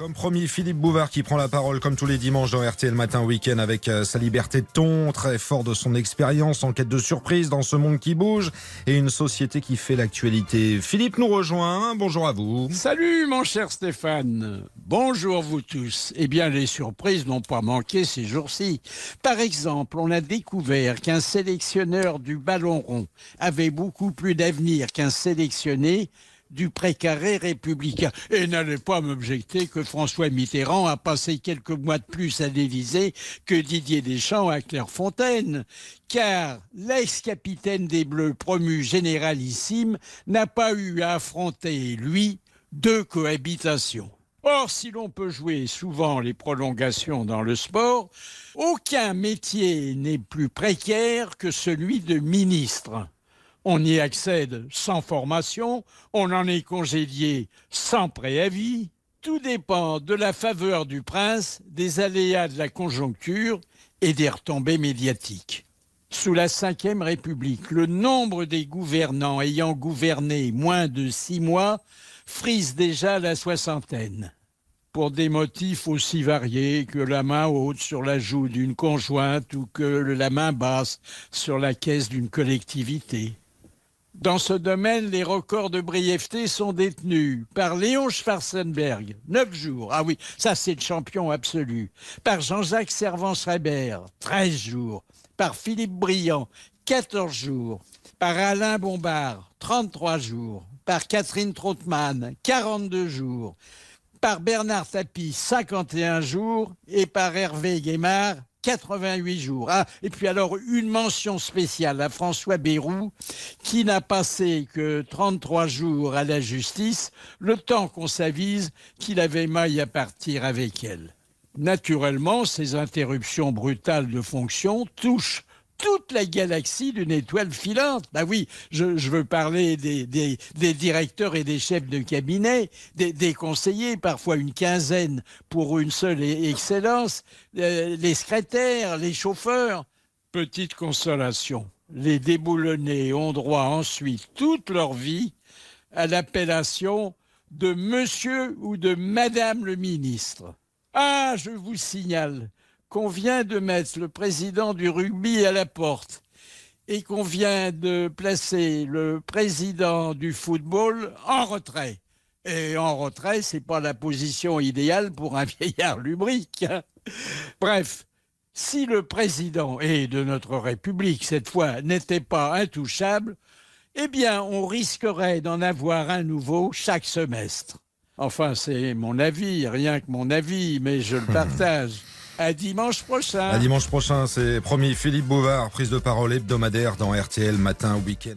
Comme promis, Philippe Bouvard qui prend la parole comme tous les dimanches dans RTL Matin Week-end avec euh, sa liberté de ton, très fort de son expérience en quête de surprise dans ce monde qui bouge et une société qui fait l'actualité. Philippe nous rejoint. Bonjour à vous. Salut mon cher Stéphane. Bonjour vous tous. Eh bien, les surprises n'ont pas manqué ces jours-ci. Par exemple, on a découvert qu'un sélectionneur du ballon rond avait beaucoup plus d'avenir qu'un sélectionné du précaré républicain. Et n'allez pas m'objecter que François Mitterrand a passé quelques mois de plus à l'Élysée que Didier Deschamps à Clairefontaine. Car l'ex-capitaine des Bleus promu généralissime n'a pas eu à affronter, lui, deux cohabitations. Or, si l'on peut jouer souvent les prolongations dans le sport, aucun métier n'est plus précaire que celui de ministre. On y accède sans formation, on en est congédié sans préavis. Tout dépend de la faveur du prince, des aléas de la conjoncture et des retombées médiatiques. Sous la Ve République, le nombre des gouvernants ayant gouverné moins de six mois frise déjà la soixantaine. Pour des motifs aussi variés que la main haute sur la joue d'une conjointe ou que la main basse sur la caisse d'une collectivité. Dans ce domaine, les records de brièveté sont détenus par Léon Schwarzenberg, 9 jours. Ah oui, ça c'est le champion absolu. Par Jean-Jacques Servan-Schreiber, 13 jours. Par Philippe Briand, 14 jours. Par Alain Bombard, 33 jours. Par Catherine Trottmann, 42 jours. Par Bernard Tapie, 51 jours. Et par Hervé Guémard, 88 jours. Ah, et puis alors, une mention spéciale à François Bayrou, qui n'a passé que 33 jours à la justice, le temps qu'on s'avise qu'il avait maille à partir avec elle. Naturellement, ces interruptions brutales de fonction touchent toute la galaxie d'une étoile filante. Bah oui, je, veux parler des, directeurs et des chefs de cabinet, des, conseillers, parfois une quinzaine pour une seule excellence, euh, les secrétaires, les chauffeurs. Petite consolation, les déboulonnés ont droit ensuite toute leur vie à l'appellation de monsieur ou de madame le ministre. Ah, je vous signale qu'on vient de mettre le président du rugby à la porte et qu'on vient de placer le président du football en retrait. Et en retrait, c'est pas la position idéale pour un vieillard lubrique. Hein. Bref, si le président et de notre République cette fois n'était pas intouchable, eh bien, on risquerait d'en avoir un nouveau chaque semestre. Enfin, c'est mon avis, rien que mon avis, mais je le partage. À dimanche prochain. À dimanche prochain, c'est promis. Philippe Bouvard, prise de parole hebdomadaire dans RTL Matin Week-end.